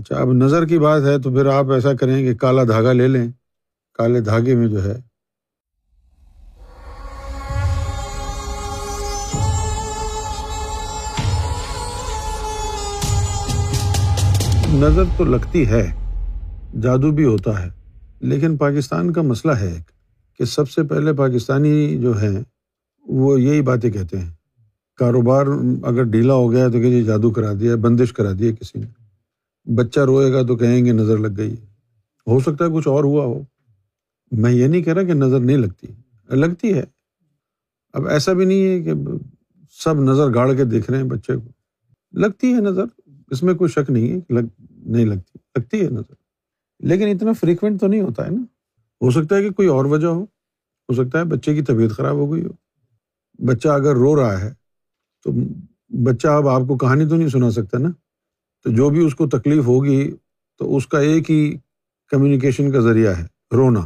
اچھا اب نظر کی بات ہے تو پھر آپ ایسا کریں کہ کالا دھاگا لے لیں۔ کالے دھاگے میں جو ہے۔ نظر تو لگتی ہے، جادو بھی ہوتا ہے، لیکن پاکستان کا مسئلہ ہے ایک کہ سب سے پہلے پاکستانی جو ہیں، وہ یہی باتیں کہتے ہیں۔ کاروبار اگر ڈھیلا ہو گیا تو کہ جی جادو کرا دیا، بندش کرا دی کسی نے۔ بچہ روئے گا تو کہیں گے نظر لگ گئی۔ ہو سکتا ہے کچھ اور ہوا ہو۔ میں یہ نہیں کہہ رہا کہ نظر نہیں لگتی۔ لگتی ہے۔ اب ایسا بھی نہیں ہے کہ سب نظر گاڑ کے دیکھ رہے ہیں بچے کو۔ لگتی ہے نظر۔ اس میں کوئی شک نہیں ہے لگ نہیں لگتی۔ لگتی ہے نظر۔ لیکن اتنا فریکوینٹ تو نہیں ہوتا ہے نا۔ ہو سکتا ہے کہ کوئی اور وجہ ہو۔ ہو سکتا ہے بچے کی طبیعت خراب ہو گئی ہو۔ بچہ اگر رو رہا ہے تو بچہ اب آپ کو کہانی تو نہیں سنا سکتا نا۔ تو جو بھی اس کو تکلیف ہوگی، تو اس کا ایک ہی کمیونیکیشن کا ذریعہ ہے، رونا۔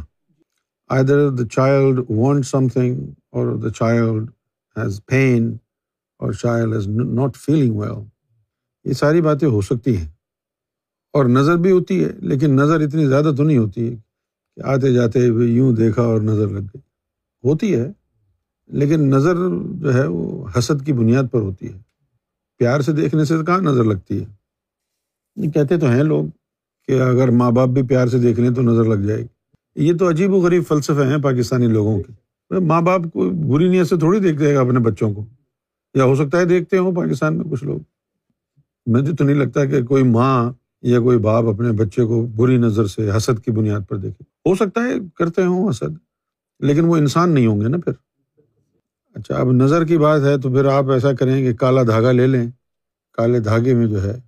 Either the child want something or the child has pain or child has not feeling well یہ ساری باتیں ہو سکتی ہیں۔ اور نظر بھی ہوتی ہے، لیکن نظر اتنی زیادہ تو نہیں ہوتی ہے کہ آتے جاتے یوں دیکھا اور نظر لگ گئی۔ ہوتی ہے، لیکن نظر جو ہے وہ حسد کی بنیاد پر ہوتی ہے۔ پیار سے دیکھنے سے کہاں نظر لگتی ہے؟ کہتے تو ہیں لوگ کہ اگر ماں باپ بھی پیار سے دیکھ لیں تو نظر لگ جائے گی۔ یہ تو عجیب و غریب فلسفے ہیں پاکستانی لوگوں کے۔ ماں باپ کو بری نیت سے تھوڑی دیکھ دے گا اپنے بچوں کو۔ یا ہو سکتا ہے دیکھتے ہوں پاکستان میں کچھ لوگ۔ مجھے تو نہیں لگتا کہ کوئی ماں یا کوئی باپ اپنے بچے کو بری نظر سے، حسد کی بنیاد پر دیکھے۔ ہو سکتا ہے کرتے ہوں حسد، لیکن وہ انسان نہیں ہوں گے نا پھر۔ اچھا اب نظر کی بات ہے تو پھر آپ ایسا کریں کہ کالا دھاگا لے لیں۔ کالے دھاگے میں جو ہے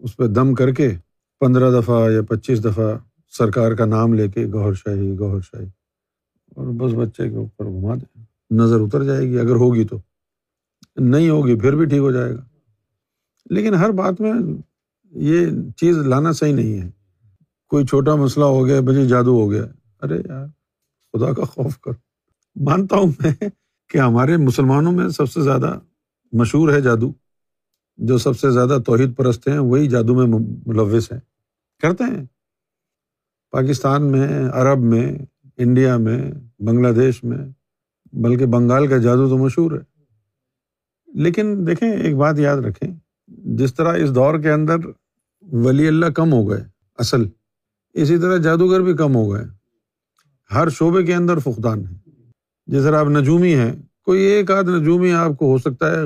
اس پہ دم کر کے پندرہ دفعہ یا پچیس دفعہ سرکار کا نام لے کے گور شاہی گور شاہی۔ اور بس بچے کے اوپر گھما دیں نظر اتر جائے گی، اگر ہوگی تو۔ نہیں ہوگی پھر بھی ٹھیک ہو جائے گا۔ لیکن ہر بات میں یہ چیز لانا صحیح نہیں ہے۔ کوئی چھوٹا مسئلہ ہو گیا، بجے جادو ہو گیا۔ ارے یار، خدا کا خوف کر۔ مانتا ہوں میں کہ ہمارے مسلمانوں میں سب سے زیادہ مشہور ہے جادو۔ جو سب سے زیادہ توحید پرست ہیں، وہی جادو میں ملوث ہیں۔ کرتے ہیں۔ پاکستان میں، عرب میں، انڈیا میں، بنگلہ دیش میں، بلکہ بنگال کا جادو تو مشہور ہے۔ لیکن دیکھیں، ایک بات یاد رکھیں، جس طرح اس دور کے اندر ولی اللہ کم ہو گئے، اصل، اسی طرح جادوگر بھی کم ہو گئے۔ ہر شعبے کے اندر فقدان ہے۔ جس طرح آپ نجومی ہیں، کوئی ایک آدھ نجومی آپ کو ہو سکتا ہے،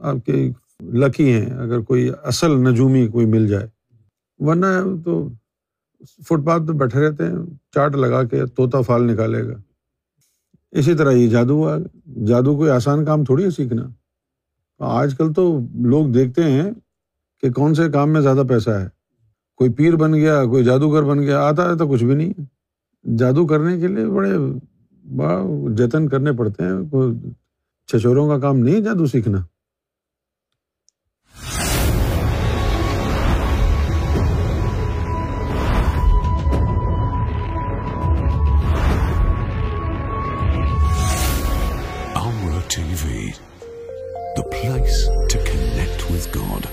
آپ کے لکی ہیں، اگر کوئی اصل نجومی کوئی مل جائے۔ ورنہ تو فٹ پاتھ پہ بیٹھے رہتے ہیں، چاٹ لگا کے طوطا فال نکالے گا۔ اسی طرح یہ جادو ہوا۔ جادو کوئی آسان کام تھوڑی ہے سیکھنا۔ آج کل تو لوگ دیکھتے ہیں کہ کون سے کام میں زیادہ پیسہ ہے۔ کوئی پیر بن گیا، کوئی جادوگر بن گیا، آتا ہے تو کچھ بھی نہیں۔ جادو کرنے کے لیے بڑے بڑا جتن کرنے پڑتے ہیں۔ چھچوروں کا کام نہیں ہے جادو سیکھنا۔ لگس چکن لکھ گاڈ